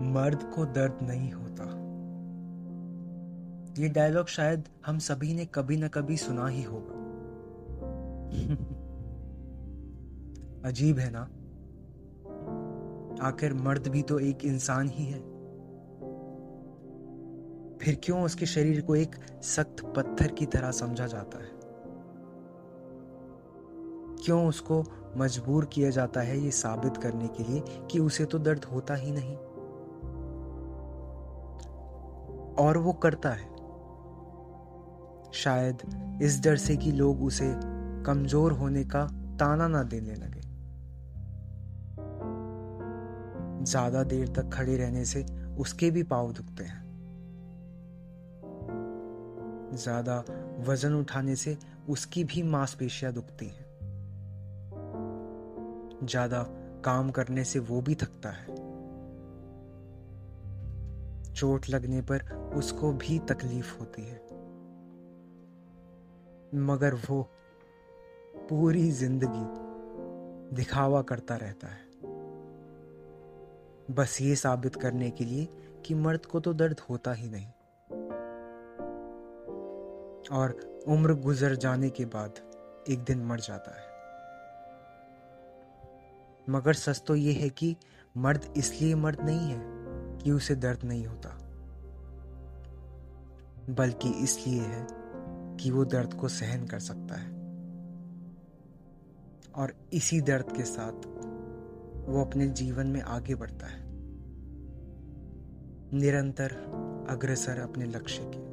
मर्द को दर्द नहीं होता। ये डायलॉग शायद हम सभी ने कभी ना कभी सुना ही होगा। अजीब है ना? आखिर मर्द भी तो एक इंसान ही है। फिर क्यों उसके शरीर को एक सख्त पत्थर की तरह समझा जाता है? क्यों उसको मजबूर किया जाता है ये साबित करने के लिए कि उसे तो दर्द होता ही नहीं? और वो करता है। शायद इस डर से कि लोग उसे कमज़ोर होने का ताना ना देने लगे। ज़्यादा देर तक खड़े रहने से उसके भी पाव दुखते हैं। ज़्यादा वज़न उठाने से उसकी भी मांसपेशियाँ दुखती हैं। ज़्यादा काम करने से वो भी थकता है। चोट लगने पर उसको भी तकलीफ़ होती है। मगर वो पूरी ज़िंदगी दिखावा करता रहता है। बस ये साबित करने के लिए कि मर्द को तो दर्द होता ही नहीं। और उम्र गुजर जाने के बाद एक दिन मर जाता है। मगर सच तो यह है कि मर्द इसलिए मर्द नहीं है कि उसे दर्द नहीं होता, बल्कि इसलिए है कि वो दर्द को सहन कर सकता है। और इसी दर्द के साथ वो अपने जीवन में आगे बढ़ता है। निरंतर अग्रसर अपने लक्ष्य के